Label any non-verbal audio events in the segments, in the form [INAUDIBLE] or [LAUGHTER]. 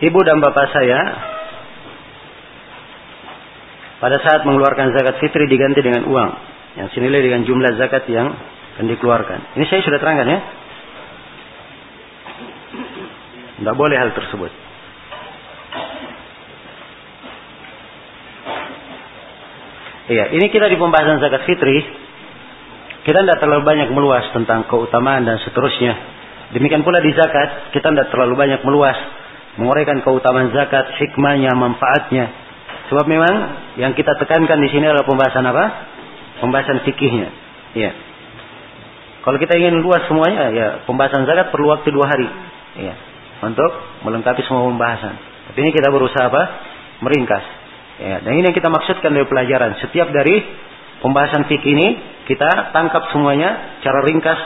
ibu dan bapak saya pada saat mengeluarkan zakat fitri diganti dengan uang yang senilai dengan jumlah zakat yang akan dikeluarkan. Ini saya sudah terangkan ya. Tidak boleh hal tersebut. Iya, ini kita di pembahasan zakat fitri. Kita tidak terlalu banyak meluas tentang keutamaan dan seterusnya. Demikian pula di zakat, kita tidak terlalu banyak meluas menguraikan keutamaan zakat, hikmahnya, manfaatnya. Sebab memang yang kita tekankan di sini adalah pembahasan apa? Pembahasan fikihnya. Iya. Kalau kita ingin luas semuanya, ya pembahasan zakat perlu waktu dua hari. Iya. Untuk melengkapi semua pembahasan. Tapi ini kita berusaha apa? Meringkas. Ya, dan ini yang kita maksudkan dari pelajaran. Setiap dari pembahasan fikih ini kita tangkap semuanya cara ringkas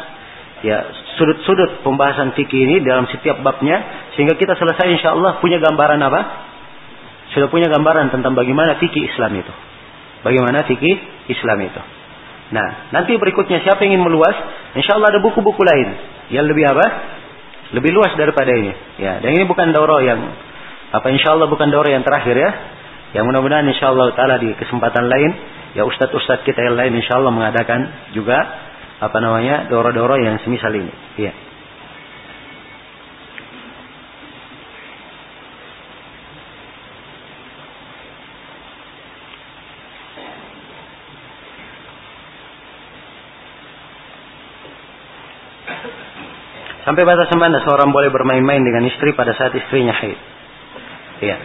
ya sudut-sudut pembahasan fikih ini dalam setiap babnya sehingga kita selesai insya Allah punya gambaran apa? Sudah punya gambaran tentang bagaimana fikih Islam itu. Bagaimana fikih Islam itu. Nah, nanti berikutnya siapa yang ingin meluas, insya Allah ada buku-buku lain yang lebih apa? Lebih luas daripada ini. Ya, dan ini bukan daurah yang apa insya Allah bukan daurah yang terakhir ya. Yang mudah-mudahan insya Allah taala di kesempatan lain ya ustadz-ustadz kita yang lain insya Allah mengadakan juga apa namanya doro-doro yang semisal ini. Iya. Sampai batas mana seorang boleh bermain-main dengan istri pada saat istrinya haid? Iya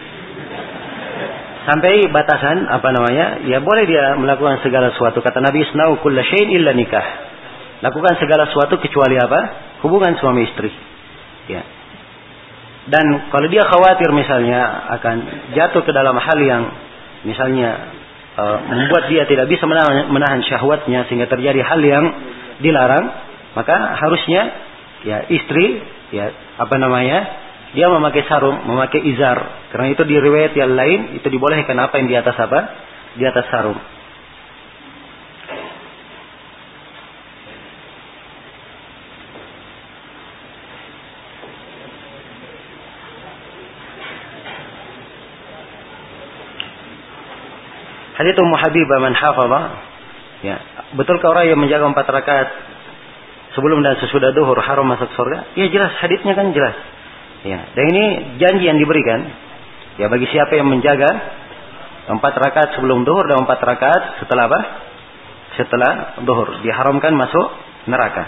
sampai batasan apa namanya ya boleh dia melakukan segala sesuatu kata Nabi Isnau kulla illa nikah lakukan segala sesuatu kecuali apa hubungan suami istri ya dan kalau dia khawatir misalnya akan jatuh ke dalam hal yang misalnya uh, membuat dia tidak bisa menahan, menahan syahwatnya sehingga terjadi hal yang dilarang maka harusnya ya istri ya apa namanya dia memakai sarung, memakai izar. Karena itu di riwayat yang lain itu dibolehkan apa yang di atas apa? Di atas sarung. Hadits Ummu Habibah man hafadha ya, betulkah orang yang menjaga empat rakaat sebelum dan sesudah duhur haram masuk surga? Ya jelas haditsnya kan jelas. Ya, dan ini janji yang diberikan ya bagi siapa yang menjaga empat rakaat sebelum duhur dan empat rakaat setelah apa? Setelah duhur diharamkan masuk neraka.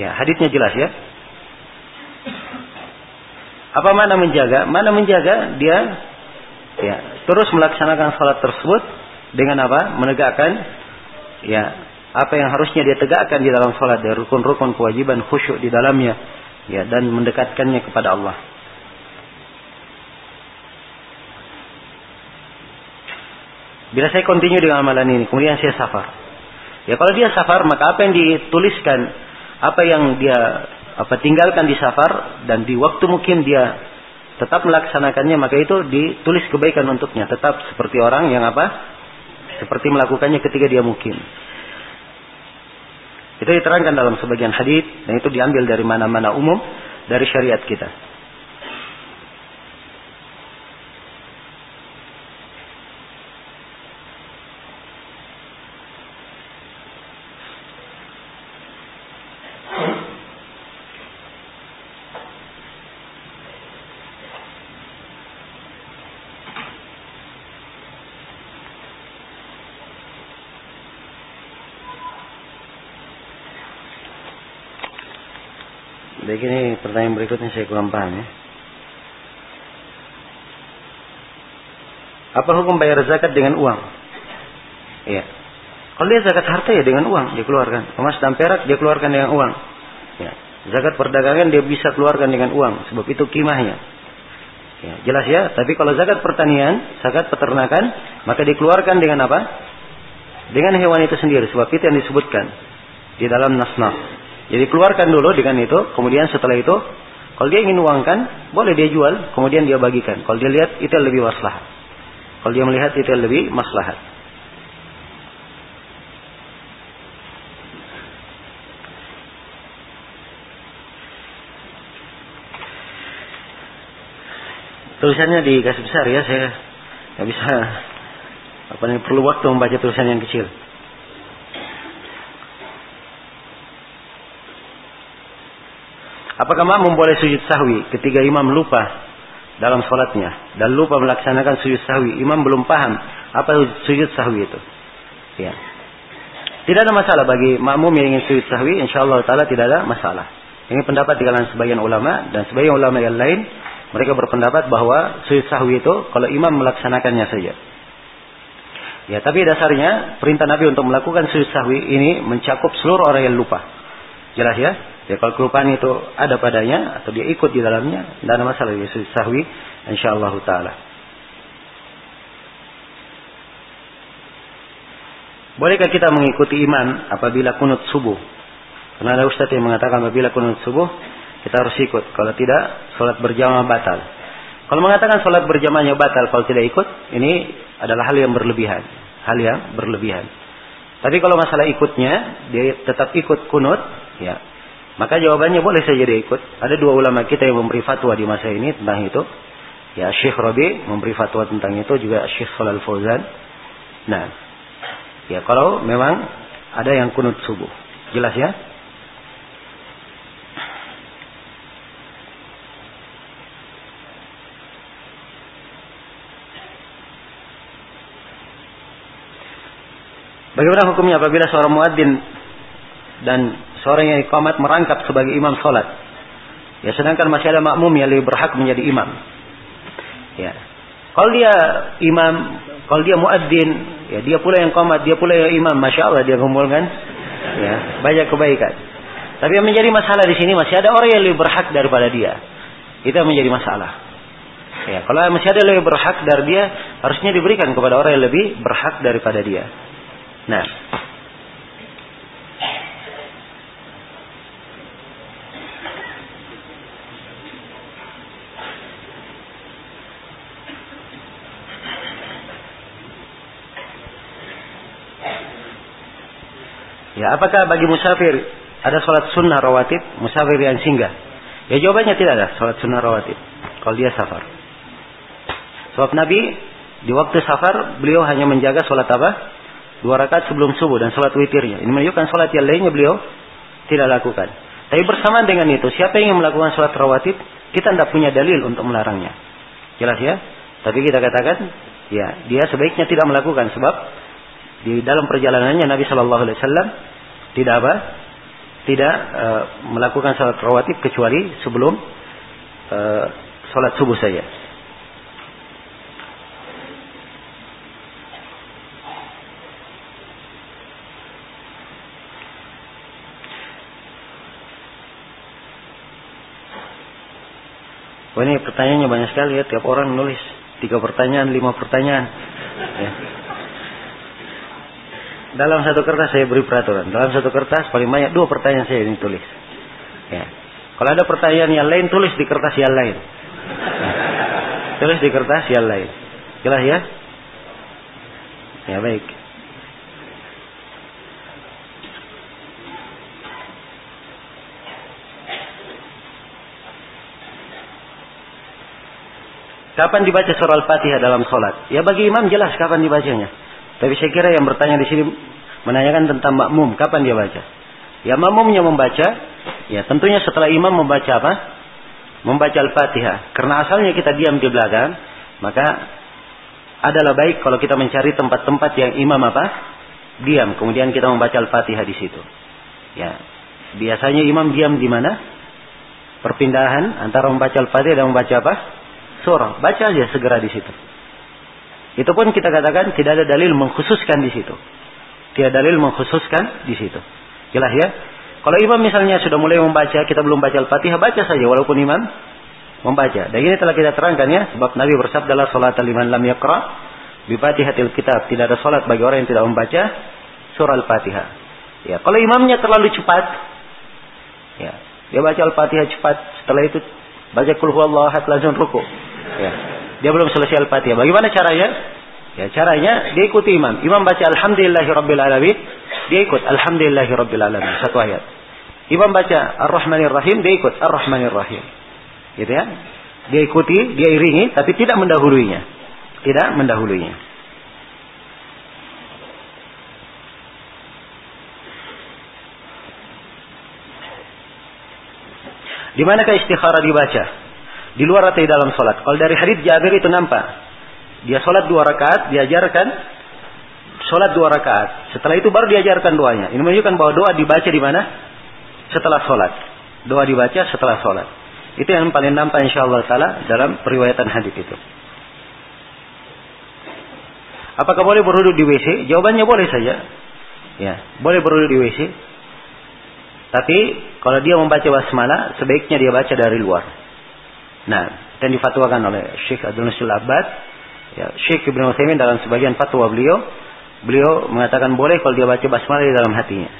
Ya, hadisnya jelas ya. Apa mana menjaga? Mana menjaga dia ya terus melaksanakan salat tersebut dengan apa? Menegakkan ya apa yang harusnya dia tegakkan di dalam salat dari rukun-rukun kewajiban khusyuk di dalamnya ya dan mendekatkannya kepada Allah. Bila saya continue dengan amalan ini, kemudian saya safar. Ya kalau dia safar, maka apa yang dituliskan, apa yang dia apa tinggalkan di safar dan di waktu mungkin dia tetap melaksanakannya, maka itu ditulis kebaikan untuknya. Tetap seperti orang yang apa? Seperti melakukannya ketika dia mungkin. Itu diterangkan dalam sebagian hadis dan itu diambil dari mana-mana umum dari syariat kita. Baik ini pertanyaan berikutnya saya kurang paham ya. Apa hukum bayar zakat dengan uang? Iya. Kalau dia zakat harta ya dengan uang dikeluarkan. Emas dan perak dia keluarkan dengan uang. Ya. Zakat perdagangan dia bisa keluarkan dengan uang sebab itu kimahnya. Ya, jelas ya. Tapi kalau zakat pertanian, zakat peternakan, maka dikeluarkan dengan apa? Dengan hewan itu sendiri. Sebab itu yang disebutkan di dalam nasnaf. Jadi keluarkan dulu dengan itu, kemudian setelah itu, kalau dia ingin uangkan, boleh dia jual, kemudian dia bagikan. Kalau dia lihat itu lebih maslahat. Kalau dia melihat itu lebih maslahat. Tulisannya dikasih besar ya, saya nggak bisa. Apa perlu waktu membaca tulisan yang kecil. Apakah makmum boleh sujud sahwi ketika imam lupa dalam sholatnya dan lupa melaksanakan sujud sahwi? Imam belum paham apa sujud sahwi itu. Ya. Tidak ada masalah bagi makmum yang ingin sujud sahwi, insya Allah taala tidak ada masalah. Ini pendapat di kalangan sebagian ulama dan sebagian ulama yang lain mereka berpendapat bahwa sujud sahwi itu kalau imam melaksanakannya saja. Ya, tapi dasarnya perintah Nabi untuk melakukan sujud sahwi ini mencakup seluruh orang yang lupa. Jelas ya? Ya kalau kelupaan itu ada padanya atau dia ikut di dalamnya, tidak ada masalah dia sahwi insyaallah taala. Bolehkah kita mengikuti imam apabila kunut subuh? Karena ada ustaz yang mengatakan apabila kunut subuh kita harus ikut. Kalau tidak, sholat berjamaah batal. Kalau mengatakan sholat berjamaahnya batal, kalau tidak ikut, ini adalah hal yang berlebihan. Hal yang berlebihan. Tapi kalau masalah ikutnya, dia tetap ikut kunut, ya maka jawabannya boleh saja dia ikut. Ada dua ulama kita yang memberi fatwa di masa ini tentang itu. Ya Syekh Rabi memberi fatwa tentang itu juga Syekh Salal Fauzan. Nah, ya kalau memang ada yang kunut subuh. Jelas ya? Bagaimana hukumnya apabila seorang muadzin dan seorang yang iqamat merangkap sebagai imam sholat. Ya sedangkan masih ada makmum yang lebih berhak menjadi imam. Ya. Kalau dia imam, kalau dia muadzin, ya dia pula yang komat, dia pula yang imam, masya Allah dia kumpulkan, ya banyak kebaikan. Tapi yang menjadi masalah di sini masih ada orang yang lebih berhak daripada dia. Itu menjadi masalah. Ya, kalau masih ada yang lebih berhak dari dia, harusnya diberikan kepada orang yang lebih berhak daripada dia. Nah, Ya, apakah bagi musafir ada sholat sunnah rawatib, musafir yang singgah? Ya jawabannya tidak ada sholat sunnah rawatib. Kalau dia safar. Sebab Nabi di waktu safar beliau hanya menjaga sholat apa? Dua rakaat sebelum subuh dan sholat witirnya. Ini menunjukkan sholat yang lainnya beliau tidak lakukan. Tapi bersamaan dengan itu, siapa yang ingin melakukan sholat rawatib, kita tidak punya dalil untuk melarangnya. Jelas ya? Tapi kita katakan, ya dia sebaiknya tidak melakukan sebab di dalam perjalanannya Nabi Shallallahu Alaihi Wasallam tidak apa? Tidak e, melakukan salat rawatib kecuali sebelum e, salat subuh saja. Wah ini pertanyaannya banyak sekali ya, tiap orang nulis tiga pertanyaan, lima pertanyaan. Ya. Dalam satu kertas saya beri peraturan. Dalam satu kertas paling banyak dua pertanyaan saya ini tulis. Ya. Kalau ada pertanyaan yang lain tulis di kertas yang lain. Ya. Tulis di kertas yang lain. Jelas ya? Ya baik. Kapan dibaca surah Al-Fatihah dalam sholat? Ya bagi imam jelas kapan dibacanya. Tapi saya kira yang bertanya di sini menanyakan tentang makmum, kapan dia baca? Ya makmumnya membaca, ya tentunya setelah imam membaca apa? Membaca Al-Fatihah. Karena asalnya kita diam di belakang, maka adalah baik kalau kita mencari tempat-tempat yang imam apa? Diam, kemudian kita membaca Al-Fatihah di situ. Ya. Biasanya imam diam di mana? Perpindahan antara membaca Al-Fatihah dan membaca apa? Surah. Baca aja segera di situ. Itu pun kita katakan tidak ada dalil mengkhususkan di situ. Tidak dalil mengkhususkan di situ. Jelas ya? Kalau imam misalnya sudah mulai membaca, kita belum baca Al-Fatihah, baca saja walaupun imam membaca. Dan ini telah kita terangkan ya, sebab Nabi bersabda dalam salat liman lam yaqra bi Fatihatil Kitab. Tidak ada salat bagi orang yang tidak membaca surah Al-Fatihah. Ya, kalau imamnya terlalu cepat, ya, dia baca Al-Fatihah cepat, setelah itu baca kul huwallahu langsung ruku. Ya. Dia belum selesai Al-Fatihah. Bagaimana caranya? Ya, caranya dia ikuti imam. Imam baca Alhamdulillahirabbil alamin, dia ikut Alhamdulillahirabbil alamin satu ayat. Imam baca Ar-Rahmanir Rahim, dia ikut Ar-Rahmanir Rahim. Gitu ya. Dia ikuti, dia iringi, tapi tidak mendahuluinya. Tidak mendahuluinya. Di manakah istikharah dibaca? Di luar atau di dalam sholat? Kalau dari hadits Jabir itu nampak. Dia sholat dua rakaat, diajarkan sholat dua rakaat. Setelah itu baru diajarkan doanya. Ini menunjukkan bahwa doa dibaca di mana? Setelah sholat. Doa dibaca setelah sholat. Itu yang paling nampak insya Allah Taala dalam periwayatan hadis itu. Apakah boleh berwudhu di WC? Jawabannya boleh saja. Ya, boleh berwudhu di WC. Tapi kalau dia membaca basmalah, sebaiknya dia baca dari luar. Nah, dan difatwakan oleh Syekh Abdul Nasil Abbad, ya, Syekh Ibn Uthaymin dalam sebagian fatwa beliau, beliau mengatakan boleh kalau dia baca basmalah di dalam hatinya.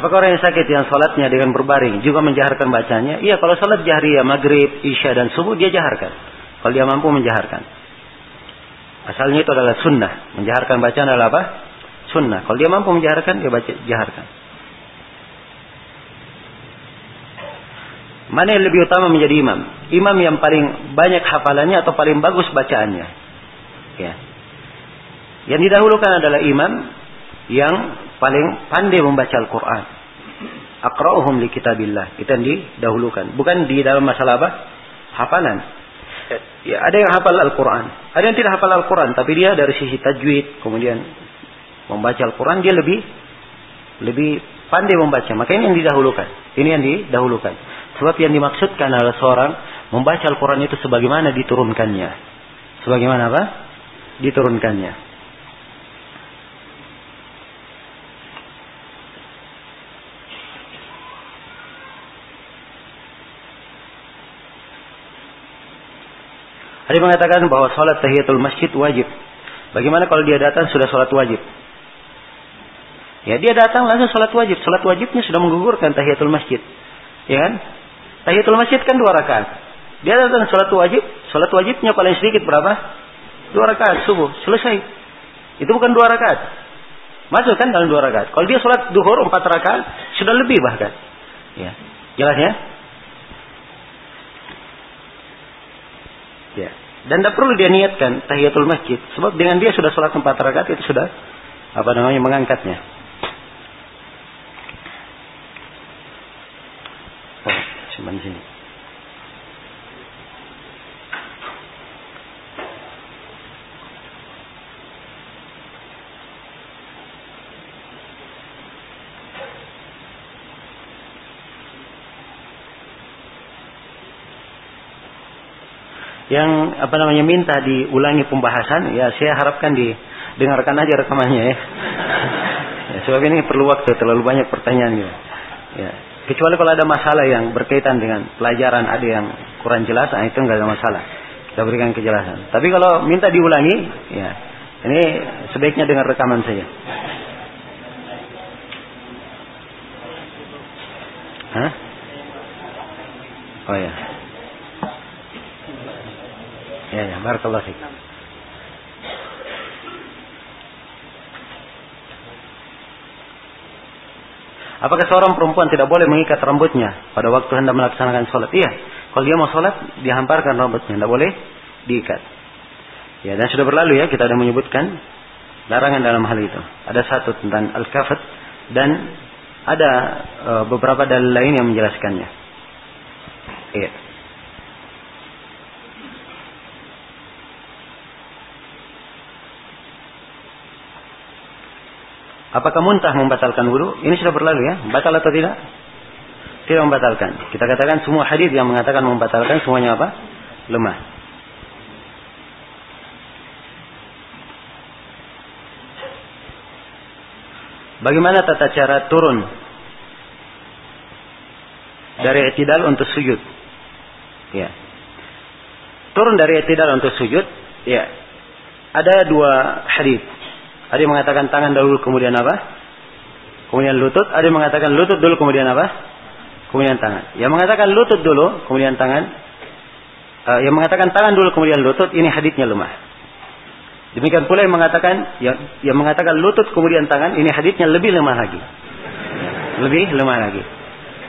Apakah orang yang sakit yang sholatnya dengan berbaring juga menjaharkan bacanya? Iya, kalau sholat jahriyah, maghrib, isya dan subuh dia jaharkan. Kalau dia mampu menjaharkan. Asalnya itu adalah sunnah. Menjaharkan bacaan adalah apa? Sunnah. Kalau dia mampu menjaharkan, dia baca, jaharkan. Mana yang lebih utama menjadi imam? Imam yang paling banyak hafalannya atau paling bagus bacaannya? Ya. Yang didahulukan adalah imam yang paling pandai membaca Al-Quran. Akra'uhum li kitabillah. Itu yang didahulukan. Bukan di dalam masalah apa? Hafalan. Ya, ada yang hafal Al-Quran. Ada yang tidak hafal Al-Quran. Tapi dia dari sisi tajwid. Kemudian membaca Al-Quran. Dia lebih lebih pandai membaca. Maka ini yang didahulukan. Ini yang didahulukan. Sebab yang dimaksudkan adalah seorang membaca Al-Quran itu sebagaimana diturunkannya. Sebagaimana apa? Diturunkannya. Yang mengatakan bahwa sholat tahiyatul masjid wajib. Bagaimana kalau dia datang sudah sholat wajib? Ya dia datang langsung sholat wajib. Sholat wajibnya sudah menggugurkan tahiyatul masjid. Ya kan? Tahiyatul masjid kan dua rakaat. Dia datang sholat wajib. Sholat wajibnya paling sedikit berapa? Dua rakaat subuh. Selesai. Itu bukan dua rakaat. Masuk kan dalam dua rakaat. Kalau dia sholat duhur empat rakaat, sudah lebih bahkan. Ya. Jelas ya? Ya. Dan tidak perlu dia niatkan tahiyatul masjid. Sebab dengan dia sudah sholat empat rakaat itu sudah apa namanya mengangkatnya. Oh, simpan sini. Yang apa namanya minta diulangi pembahasan ya saya harapkan didengarkan aja rekamannya ya. [LAUGHS] ya sebab ini perlu waktu terlalu banyak pertanyaan ya. ya. Kecuali kalau ada masalah yang berkaitan dengan pelajaran ada yang kurang jelas, nah itu nggak ada masalah. Kita berikan kejelasan. Tapi kalau minta diulangi, ya ini sebaiknya dengar rekaman saja. Hah? Oh ya. Ya, ya, barakallahu fiik. Apakah seorang perempuan tidak boleh mengikat rambutnya pada waktu hendak melaksanakan sholat? Iya. Kalau dia mau sholat, dia hamparkan rambutnya. Tidak boleh diikat. Ya, dan sudah berlalu ya, kita sudah menyebutkan larangan dalam hal itu. Ada satu tentang al-kafat dan ada uh, beberapa dalil lain yang menjelaskannya. Iya. Apakah muntah membatalkan wudhu? Ini sudah berlalu ya. Batal atau tidak? Tidak membatalkan. Kita katakan semua hadis yang mengatakan membatalkan semuanya apa? Lemah. Bagaimana tata cara turun dari etidal untuk sujud? Ya. Turun dari etidal untuk sujud, ya. Ada dua hadis ada yang mengatakan tangan dahulu kemudian apa? Kemudian lutut. Ada yang mengatakan lutut dulu kemudian apa? Kemudian tangan. Yang mengatakan lutut dulu kemudian tangan uh, yang mengatakan tangan dulu kemudian lutut ini hadisnya lemah. Demikian pula yang mengatakan yang, yang mengatakan lutut kemudian tangan ini hadisnya lebih lemah lagi. Lebih lemah lagi.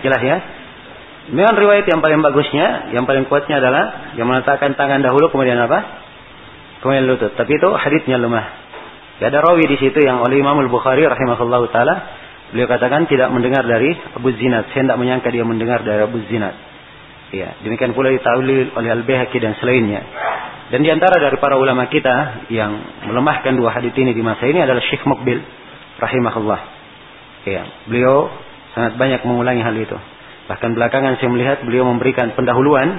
Jelas ya? Memang riwayat yang paling bagusnya, yang paling kuatnya adalah yang mengatakan tangan dahulu kemudian apa? Kemudian lutut. Tapi itu hadisnya lemah. Ya, ada rawi di situ yang oleh Imam Al-Bukhari rahimahullahu taala beliau katakan tidak mendengar dari Abu Zinad. Saya tidak menyangka dia mendengar dari Abu Zinad. Ya, demikian pula ditauli oleh Al-Baihaqi dan selainnya. Dan di antara dari para ulama kita yang melemahkan dua hadis ini di masa ini adalah Syekh Mukbil rahimahullah. Ya, beliau sangat banyak mengulangi hal itu. Bahkan belakangan saya melihat beliau memberikan pendahuluan.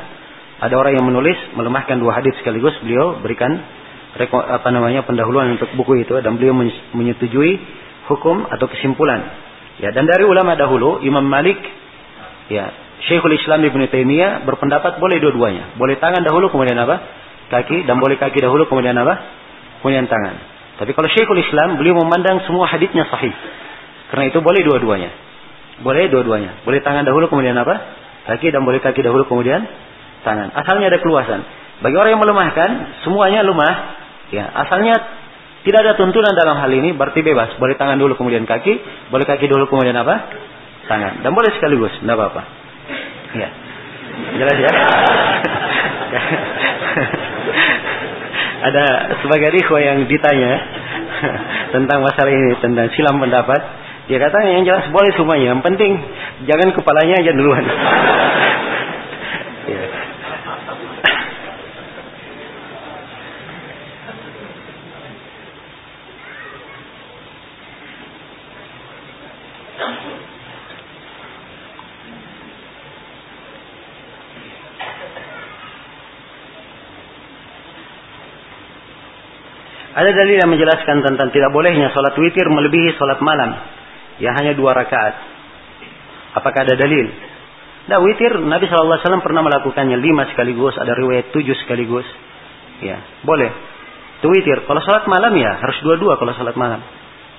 Ada orang yang menulis melemahkan dua hadis sekaligus. Beliau berikan apa namanya pendahuluan untuk buku itu dan beliau menyetujui hukum atau kesimpulan. Ya, dan dari ulama dahulu Imam Malik ya, Syekhul Islam Ibnu Taimiyah berpendapat boleh dua-duanya. Boleh tangan dahulu kemudian apa? Kaki dan boleh kaki dahulu kemudian apa? Kemudian tangan. Tapi kalau Syekhul Islam beliau memandang semua hadisnya sahih. Karena itu boleh dua-duanya. Boleh dua-duanya. Boleh tangan dahulu kemudian apa? Kaki dan boleh kaki dahulu kemudian tangan. Asalnya ada keluasan. Bagi orang yang melemahkan, semuanya lemah. Ya, asalnya tidak ada tuntunan dalam hal ini, berarti bebas. Boleh tangan dulu kemudian kaki, boleh kaki dulu kemudian apa? Tangan. Dan boleh sekaligus, tidak apa-apa. Ya. Jelas ya? [LAUGHS] ada sebagai ikhwah yang ditanya tentang masalah ini, tentang silam pendapat. Dia kata yang jelas boleh semuanya. Yang penting jangan kepalanya aja duluan. [LAUGHS] ya. Ada dalil yang menjelaskan tentang tidak bolehnya sholat witir melebihi sholat malam yang hanya dua rakaat. Apakah ada dalil? Nah, witir Nabi SAW pernah melakukannya lima sekaligus, ada riwayat tujuh sekaligus. Ya, boleh. Itu witir. Kalau sholat malam ya harus dua-dua kalau sholat malam.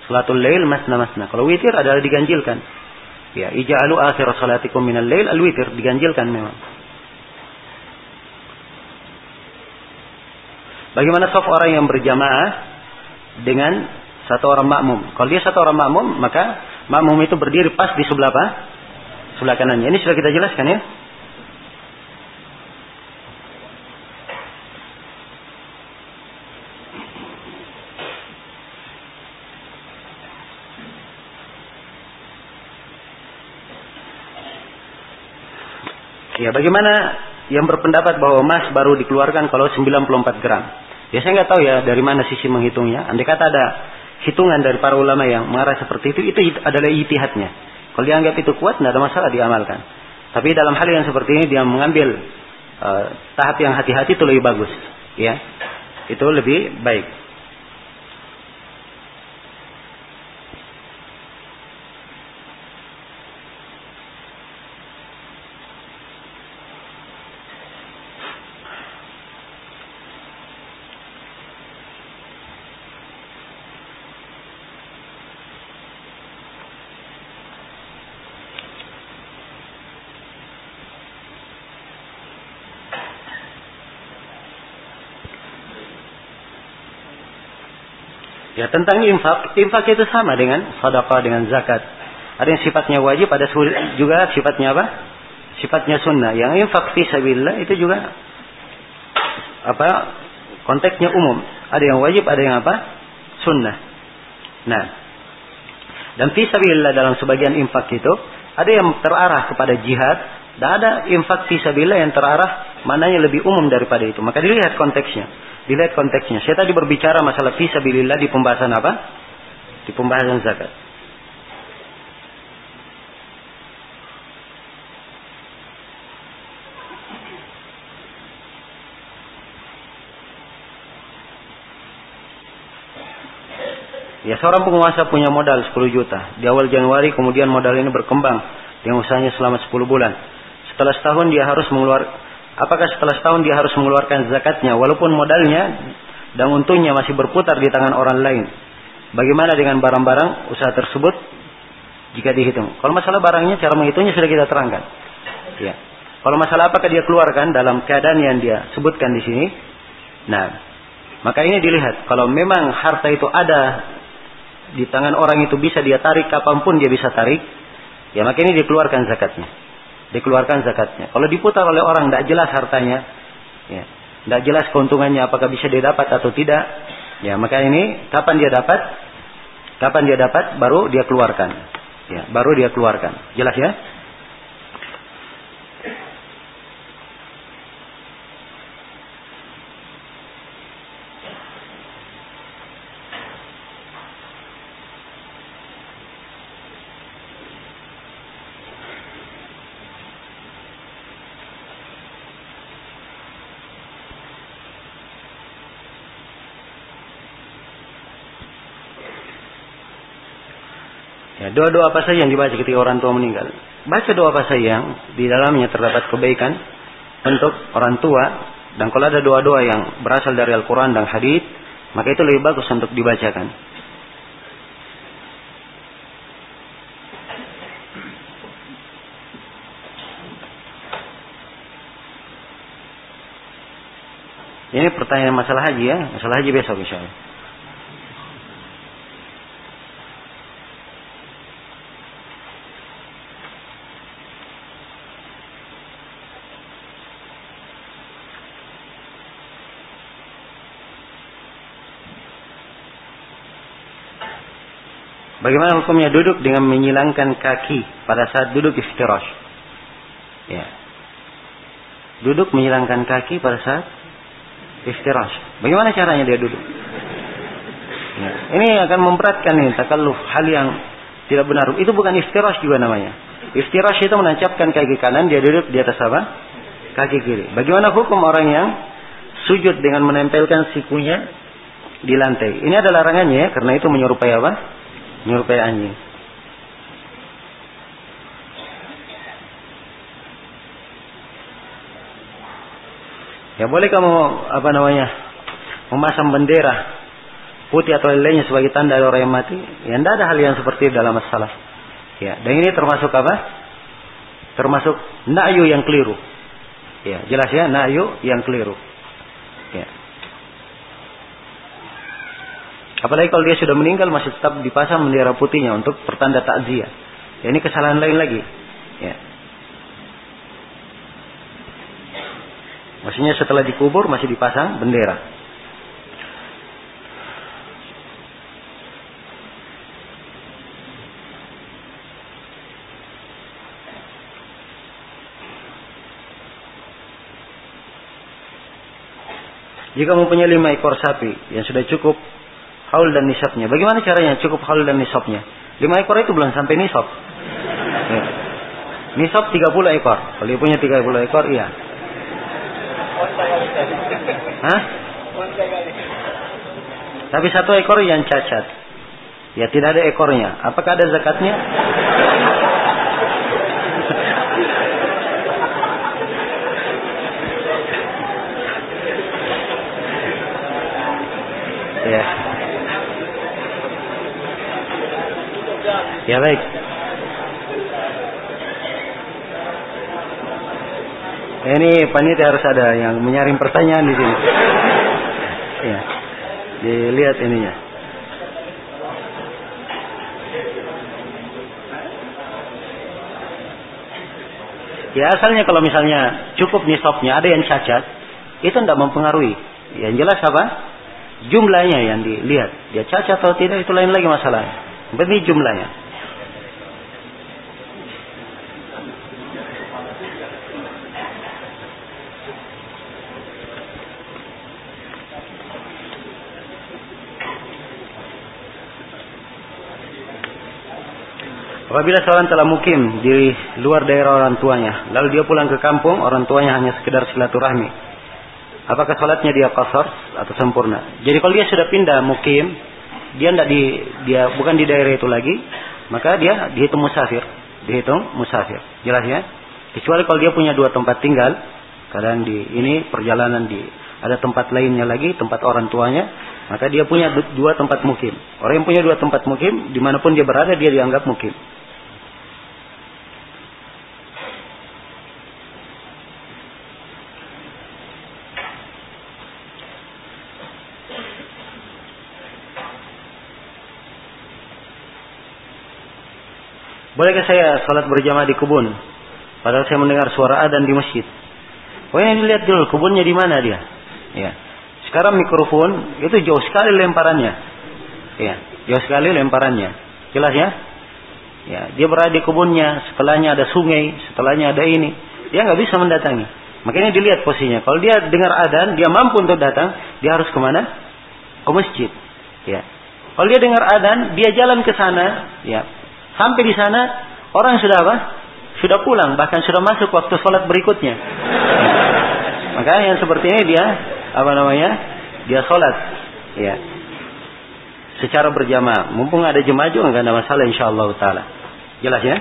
Sholatul lail masna masna. Kalau witir adalah diganjilkan. Ya, ija'alu akhir salatikum minal lail al-witir. Diganjilkan memang. Bagaimana soft orang yang berjamaah dengan satu orang makmum. Kalau dia satu orang makmum, maka makmum itu berdiri pas di sebelah apa? Sebelah kanannya. Ini sudah kita jelaskan ya. Ya, bagaimana yang berpendapat bahwa emas baru dikeluarkan kalau 94 gram? Ya saya nggak tahu ya dari mana sisi menghitungnya. Andai kata ada hitungan dari para ulama yang mengarah seperti itu, itu adalah itihadnya. Kalau dianggap itu kuat, tidak ada masalah diamalkan. Tapi dalam hal yang seperti ini dia mengambil uh, tahap yang hati-hati itu lebih bagus, ya. Itu lebih baik. Tentang infak, infak itu sama dengan sedekah dengan zakat. Ada yang sifatnya wajib, ada juga sifatnya apa? Sifatnya sunnah. Yang infak fi itu juga apa? Konteksnya umum. Ada yang wajib, ada yang apa? Sunnah. Nah, dan fi dalam sebagian infak itu ada yang terarah kepada jihad dan ada infak fi yang terarah mananya lebih umum daripada itu. Maka dilihat konteksnya. Dilihat konteksnya. Saya tadi berbicara masalah fisabilillah di pembahasan apa? Di pembahasan zakat. Ya seorang penguasa punya modal 10 juta. Di awal Januari kemudian modal ini berkembang. Yang usahanya selama 10 bulan. Setelah setahun dia harus mengeluarkan Apakah setelah setahun dia harus mengeluarkan zakatnya walaupun modalnya dan untungnya masih berputar di tangan orang lain? Bagaimana dengan barang-barang usaha tersebut jika dihitung? Kalau masalah barangnya cara menghitungnya sudah kita terangkan. Ya. Kalau masalah apakah dia keluarkan dalam keadaan yang dia sebutkan di sini. Nah, maka ini dilihat. Kalau memang harta itu ada di tangan orang itu bisa dia tarik kapan pun dia bisa tarik. Ya maka ini dikeluarkan zakatnya. Dikeluarkan zakatnya. Kalau diputar oleh orang tidak jelas hartanya. Ya, tidak jelas keuntungannya apakah bisa dia dapat atau tidak. Ya maka ini kapan dia dapat? Kapan dia dapat? Baru dia keluarkan. Ya, baru dia keluarkan. Jelas ya? Doa-doa apa saja yang dibaca ketika orang tua meninggal. Baca doa apa saja yang di dalamnya terdapat kebaikan untuk orang tua dan kalau ada doa-doa yang berasal dari Al-Quran dan Hadith, maka itu lebih bagus untuk dibacakan. Ini pertanyaan masalah haji ya, masalah haji besok insya. Bagaimana hukumnya duduk dengan menyilangkan kaki pada saat duduk istirahat? Ya. Duduk menyilangkan kaki pada saat istirahat. Bagaimana caranya dia duduk? Ya. Ini akan memberatkan ini takalluf hal yang tidak benar. Itu bukan istirahat juga namanya. Istirahat itu menancapkan kaki kanan, dia duduk di atas apa? Kaki kiri. Bagaimana hukum orang yang sujud dengan menempelkan sikunya di lantai? Ini adalah larangannya ya, karena itu menyerupai apa? Nyerupai anjing. Ya boleh kamu apa namanya memasang bendera putih atau lainnya sebagai tanda orang yang mati. Ya tidak ada hal yang seperti itu dalam masalah. Ya dan ini termasuk apa? Termasuk na'yu yang keliru. Ya jelas ya na'yu yang keliru. Ya. Apalagi kalau dia sudah meninggal masih tetap dipasang bendera putihnya untuk pertanda takziah. Ya, ini kesalahan lain lagi. Ya. Maksudnya setelah dikubur masih dipasang bendera. Jika mempunyai lima ekor sapi yang sudah cukup haul dan nisabnya. Bagaimana caranya cukup haul dan nisabnya? Lima ekor itu belum sampai nisab. Ya. Nisab 30 ekor. Kalau dia punya 30 ekor, iya. Hah? Tapi satu ekor yang cacat. Ya tidak ada ekornya. Apakah ada zakatnya? ya. Ya baik. Ini panitia harus ada yang menyaring pertanyaan di sini. Ya. Dilihat ininya. Ya asalnya kalau misalnya cukup nisabnya ada yang cacat, itu tidak mempengaruhi. Yang jelas apa? Jumlahnya yang dilihat. Dia cacat atau tidak itu lain lagi masalahnya. Berarti jumlahnya. Apabila seorang telah mukim di luar daerah orang tuanya, lalu dia pulang ke kampung, orang tuanya hanya sekedar silaturahmi. Apakah sholatnya dia kosor atau sempurna? Jadi kalau dia sudah pindah mukim, dia tidak di dia bukan di daerah itu lagi, maka dia dihitung musafir, dihitung musafir. Jelas ya? Kecuali kalau dia punya dua tempat tinggal, kadang di ini perjalanan di ada tempat lainnya lagi, tempat orang tuanya, maka dia punya dua tempat mukim. Orang yang punya dua tempat mukim, di mana pun dia berada, dia dianggap mukim. Bolehkah saya sholat berjamaah di kebun? Padahal saya mendengar suara adan di masjid. Oh ini lihat dulu kebunnya di mana dia. Ya. Sekarang mikrofon itu jauh sekali lemparannya. Ya, jauh sekali lemparannya. Jelas ya? Ya, dia berada di kebunnya, setelahnya ada sungai, setelahnya ada ini. Dia nggak bisa mendatangi. Makanya dilihat posisinya. Kalau dia dengar adan, dia mampu untuk datang, dia harus ke mana? Ke masjid. Ya. Kalau dia dengar adan, dia jalan ke sana, ya. Sampai di sana, orang sudah apa? Sudah pulang, bahkan sudah masuk waktu sholat berikutnya. Maka yang seperti ini dia apa namanya? Dia sholat, ya. Secara berjamaah. Mumpung ada jemaah juga nggak ada masalah insyaallah taala. Jelas ya?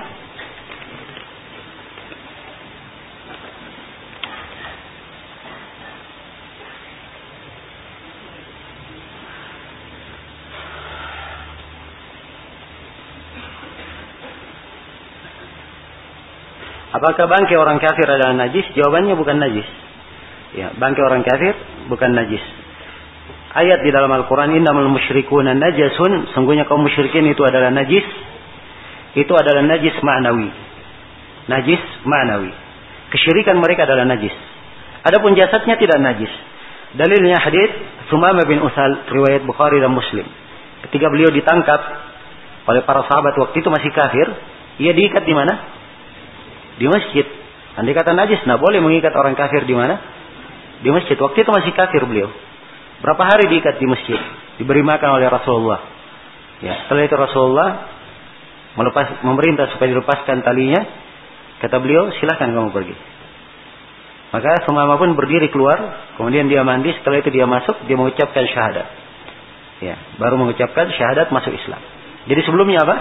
Apakah bangkai orang kafir adalah najis? Jawabannya bukan najis. Ya, bangkai orang kafir bukan najis. Ayat di dalam Al-Quran, Innamal musyrikuna najasun. Sungguhnya kaum musyrikin itu adalah najis. Itu adalah najis ma'nawi. Najis ma'nawi. Kesyirikan mereka adalah najis. Adapun jasadnya tidak najis. Dalilnya hadis Sumama bin Usal, riwayat Bukhari dan Muslim. Ketika beliau ditangkap oleh para sahabat waktu itu masih kafir, ia diikat di mana? Di masjid. Andai kata najis, nah boleh mengikat orang kafir di mana? Di masjid. Waktu itu masih kafir beliau. Berapa hari diikat di masjid? Diberi makan oleh Rasulullah. Ya, setelah itu Rasulullah melepas, memerintah supaya dilepaskan talinya. Kata beliau, silahkan kamu pergi. Maka semua pun berdiri keluar, kemudian dia mandi, setelah itu dia masuk, dia mengucapkan syahadat. Ya, baru mengucapkan syahadat masuk Islam. Jadi sebelumnya apa?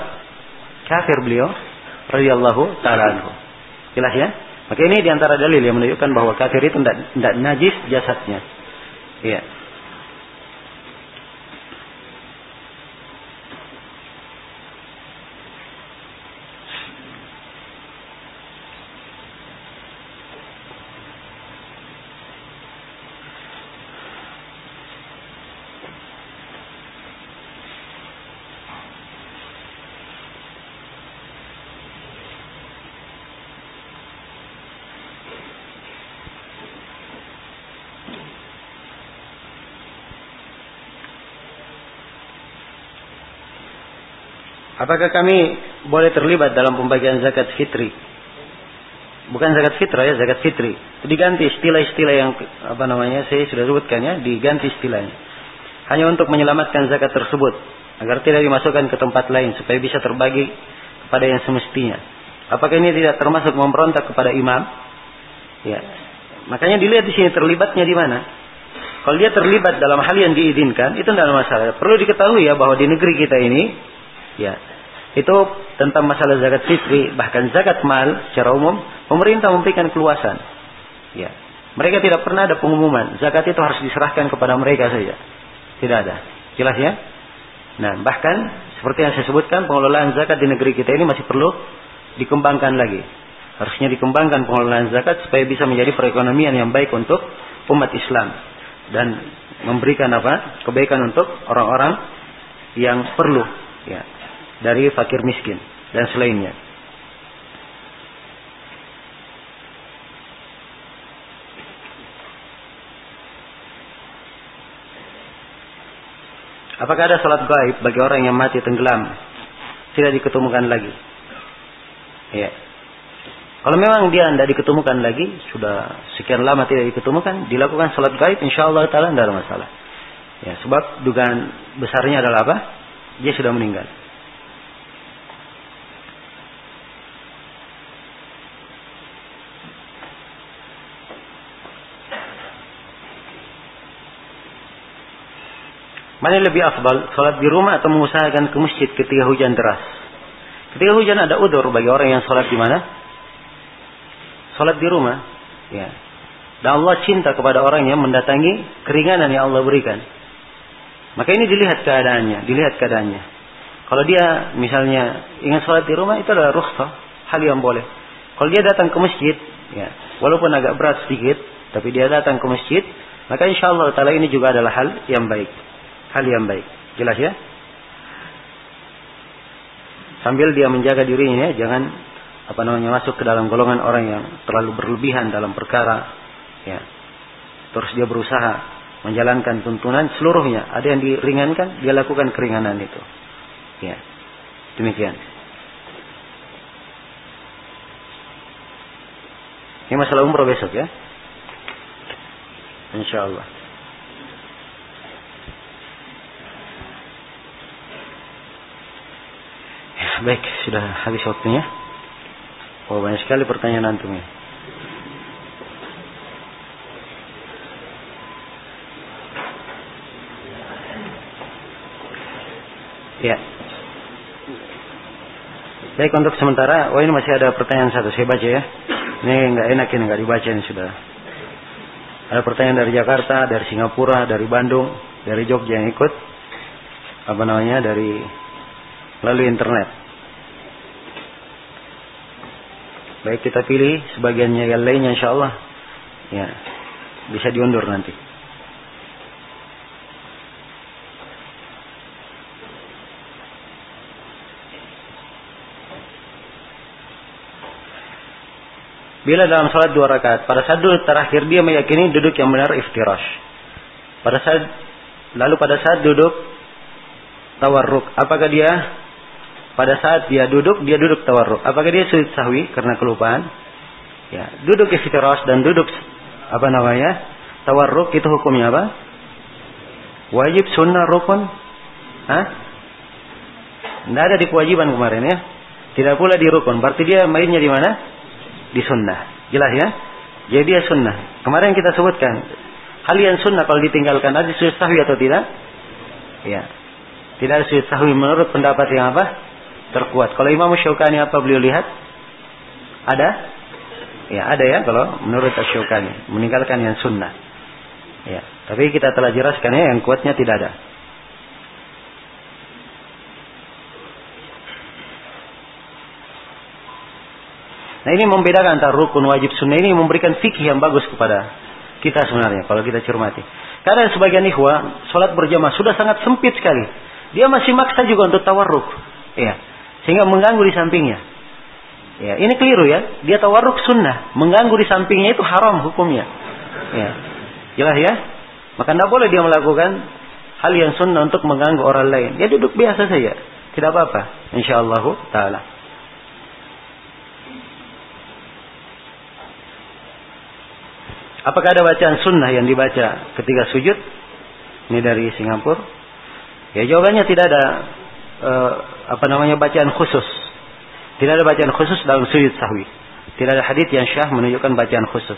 Kafir beliau radhiyallahu taala anhu. Jelas ya? Maka ini di antara dalil yang menunjukkan bahwa kafir itu tidak najis jasadnya. Iya. Apakah kami boleh terlibat dalam pembagian zakat fitri? Bukan zakat fitrah ya, zakat fitri. Diganti istilah-istilah yang apa namanya saya sudah sebutkan ya, diganti istilahnya. Hanya untuk menyelamatkan zakat tersebut agar tidak dimasukkan ke tempat lain supaya bisa terbagi kepada yang semestinya. Apakah ini tidak termasuk memberontak kepada imam? Ya. Makanya dilihat di sini terlibatnya di mana. Kalau dia terlibat dalam hal yang diizinkan, itu tidak ada masalah. Perlu diketahui ya bahwa di negeri kita ini, ya itu tentang masalah zakat fitri, bahkan zakat mal secara umum, pemerintah memberikan keluasan. Ya. Mereka tidak pernah ada pengumuman, zakat itu harus diserahkan kepada mereka saja. Tidak ada. Jelas ya? Nah, bahkan seperti yang saya sebutkan, pengelolaan zakat di negeri kita ini masih perlu dikembangkan lagi. Harusnya dikembangkan pengelolaan zakat supaya bisa menjadi perekonomian yang baik untuk umat Islam dan memberikan apa? kebaikan untuk orang-orang yang perlu ya dari fakir miskin dan selainnya. Apakah ada salat gaib bagi orang yang mati tenggelam tidak diketemukan lagi? Ya. Kalau memang dia tidak diketemukan lagi, sudah sekian lama tidak diketemukan, dilakukan salat gaib, insya Allah taala tidak ada masalah. Ya, sebab dugaan besarnya adalah apa? Dia sudah meninggal. Mana yang lebih afdal? Salat di rumah atau mengusahakan ke masjid ketika hujan deras? Ketika hujan ada udur bagi orang yang salat di mana? Salat di rumah. Ya. Dan Allah cinta kepada orang yang mendatangi keringanan yang Allah berikan. Maka ini dilihat keadaannya, dilihat keadaannya. Kalau dia misalnya ingin sholat di rumah itu adalah rukhsah, hal yang boleh. Kalau dia datang ke masjid, ya, walaupun agak berat sedikit, tapi dia datang ke masjid, maka insya Allah taala ini juga adalah hal yang baik hal yang baik. Jelas ya? Sambil dia menjaga dirinya, jangan apa namanya masuk ke dalam golongan orang yang terlalu berlebihan dalam perkara. Ya. Terus dia berusaha menjalankan tuntunan seluruhnya. Ada yang diringankan, dia lakukan keringanan itu. Ya. Demikian. Ini masalah umroh besok ya. Insya Allah. Ya, baik, sudah habis waktunya. Oh, banyak sekali pertanyaan antum ya. Ya. Baik untuk sementara, oh ini masih ada pertanyaan satu saya baca ya. Ini nggak enak ini nggak dibaca ini sudah. Ada pertanyaan dari Jakarta, dari Singapura, dari Bandung, dari Jogja yang ikut. Apa namanya dari melalui internet. Baik kita pilih sebagiannya yang lainnya insya Allah. Ya, bisa diundur nanti. Bila dalam salat dua rakaat, pada saat duduk terakhir dia meyakini duduk yang benar iftirash. Pada saat lalu pada saat duduk tawarruk, apakah dia pada saat dia duduk dia duduk tawarruk? Apakah dia sujud sahwi karena kelupaan? Ya, duduk iftirash dan duduk apa namanya? Tawarruk itu hukumnya apa? Wajib sunnah rukun? Hah? Tidak ada di kewajiban kemarin ya. Tidak pula di rukun. Berarti dia mainnya di mana? di sunnah. Jelas ya? Jadi dia sunnah. Kemarin kita sebutkan. Hal yang sunnah kalau ditinggalkan ada sujud sahwi atau tidak? Ya. Tidak ada sujud sahwi menurut pendapat yang apa? Terkuat. Kalau Imam Syaukani apa beliau lihat? Ada? Ya ada ya kalau menurut Syaukani. Meninggalkan yang sunnah. Ya. Tapi kita telah jelaskan ya yang kuatnya tidak ada. Nah ini membedakan antara rukun wajib sunnah ini memberikan fikih yang bagus kepada kita sebenarnya kalau kita cermati. Karena sebagian ikhwah sholat berjamaah sudah sangat sempit sekali. Dia masih maksa juga untuk tawarruk. Ya. Sehingga mengganggu di sampingnya. Ya, ini keliru ya. Dia tawarruk sunnah. Mengganggu di sampingnya itu haram hukumnya. Ya. Jelas ya? Maka tidak boleh dia melakukan hal yang sunnah untuk mengganggu orang lain. Dia duduk biasa saja. Tidak apa-apa. InsyaAllah ta'ala. Apakah ada bacaan sunnah yang dibaca ketika sujud? Ini dari Singapura. Ya jawabannya tidak ada uh, apa namanya bacaan khusus. Tidak ada bacaan khusus dalam sujud sahwi. Tidak ada hadis yang syah menunjukkan bacaan khusus.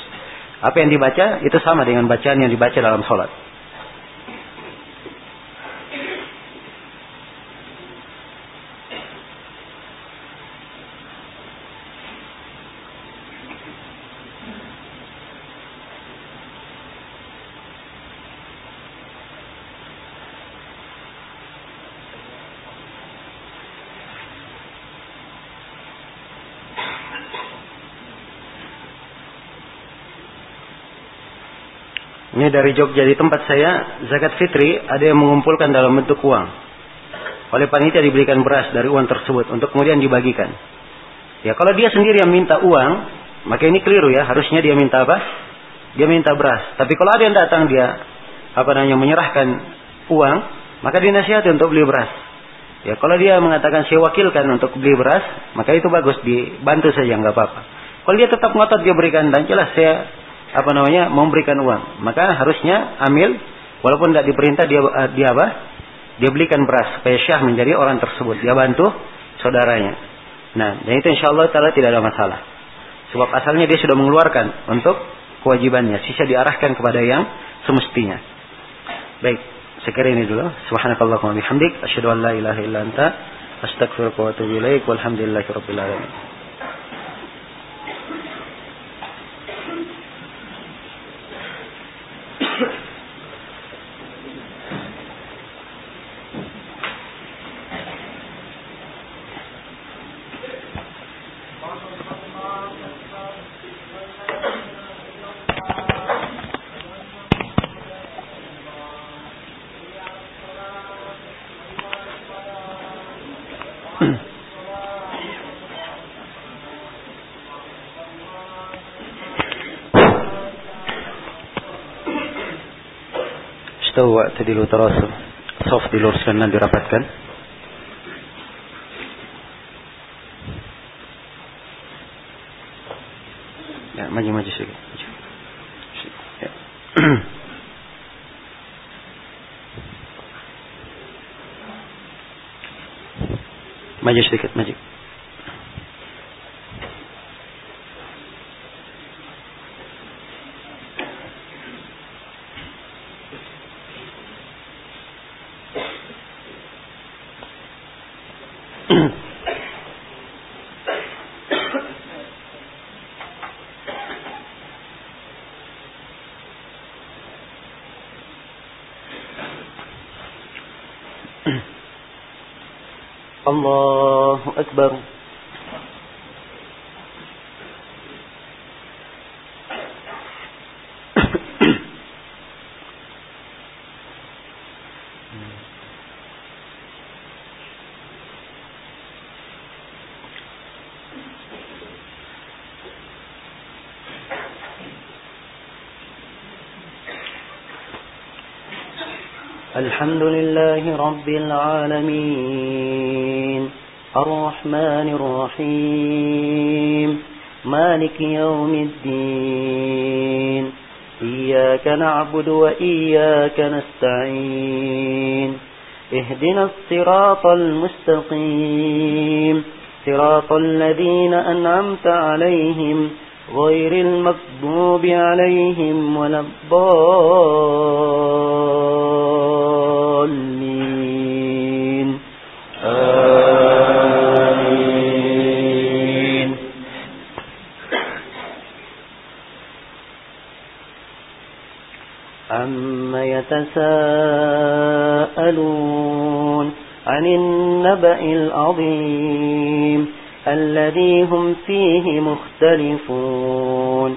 Apa yang dibaca itu sama dengan bacaan yang dibaca dalam sholat. Ini dari Jogja di tempat saya zakat fitri ada yang mengumpulkan dalam bentuk uang. Oleh panitia diberikan beras dari uang tersebut untuk kemudian dibagikan. Ya kalau dia sendiri yang minta uang, maka ini keliru ya. Harusnya dia minta apa? Dia minta beras. Tapi kalau ada yang datang dia apa namanya menyerahkan uang, maka dinasihati untuk beli beras. Ya kalau dia mengatakan saya wakilkan untuk beli beras, maka itu bagus dibantu saja nggak apa-apa. Kalau dia tetap ngotot dia berikan dan jelas saya apa namanya memberikan uang. Maka harusnya amil walaupun tidak diperintah dia dia apa? Dia belikan beras supaya syah menjadi orang tersebut. Dia bantu saudaranya. Nah dan itu insya Allah tidak ada masalah. Sebab asalnya dia sudah mengeluarkan untuk kewajibannya. Sisa diarahkan kepada yang semestinya. Baik sekiranya ini dulu. Subhanakallahumma bihamdik. Asyhadu an la ilaha illa anta. Astaghfiruka wa atubu ilaik. Walhamdulillahirabbil alamin istawu wa tadilu tarasu. Soft diluruskan dan dirapatkan. Ya, maju-maju sedikit. Maju. Ya. [CLEARS THROAT] maju sedikit, maju. الحمد لله رب العالمين. الرحمن الرحيم. مالك يوم الدين. إياك نعبد وإياك نستعين. اهدنا الصراط المستقيم. صراط الذين أنعمت عليهم غير المغضوب عليهم ولا الضالين. آمين. عما يتساءلون عن النبأ العظيم الذي هم فيه مختلفون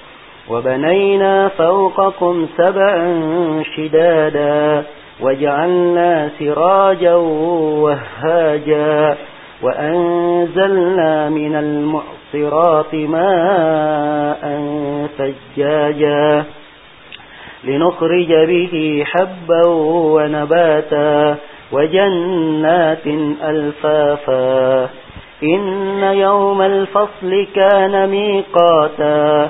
وبنينا فوقكم سبعا شدادا وجعلنا سراجا وهاجا وأنزلنا من المعصرات ماء ثجاجا لنخرج به حبا ونباتا وجنات ألفافا إن يوم الفصل كان ميقاتا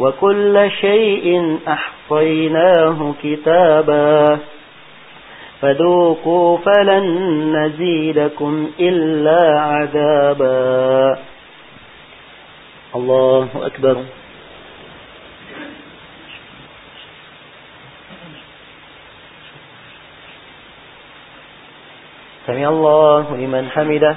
وكل شيء أحصيناه كتابا. فذوقوا فلن نزيدكم إلا عذابا. الله أكبر. سمع الله لمن حمده.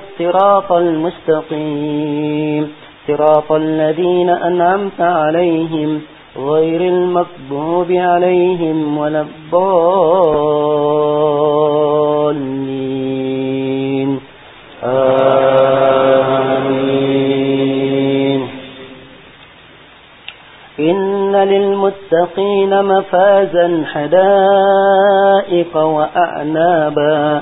الصراط المستقيم. صراط الذين أنعمت عليهم غير المكذوب عليهم ولا الضالين. آمين. إن للمتقين مفازا حدائق وأعنابا.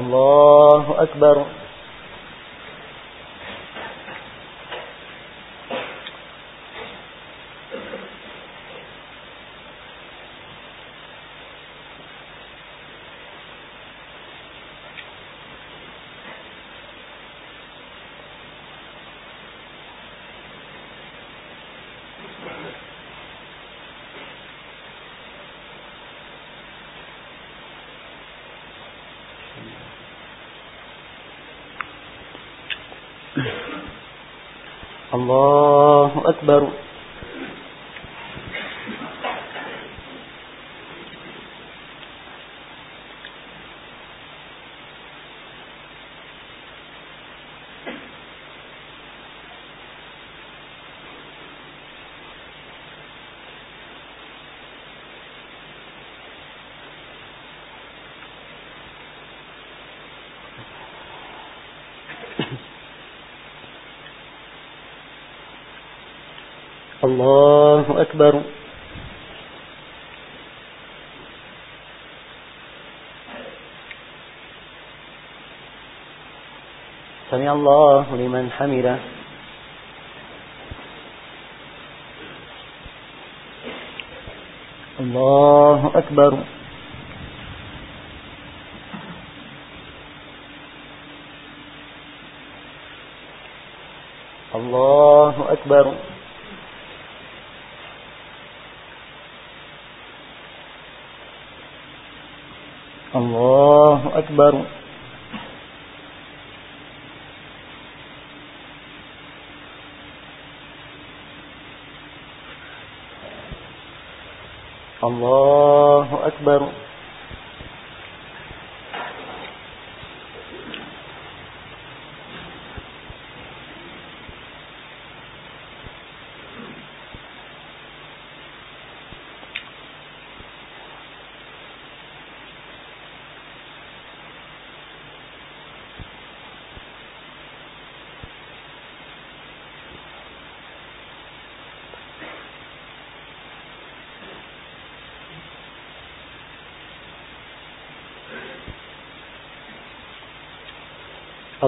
الله أكبر الله أكبر الله أكبر. سمع الله لمن حمده. الله أكبر. الله أكبر الله أكبر. الله أكبر.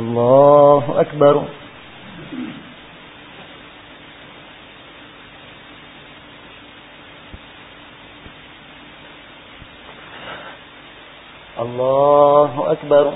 الله أكبر الله أكبر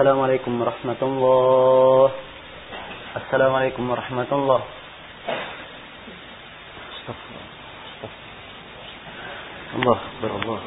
السلام عليكم ورحمة الله. السلام عليكم ورحمة الله. استغفر الله. أكبر الله.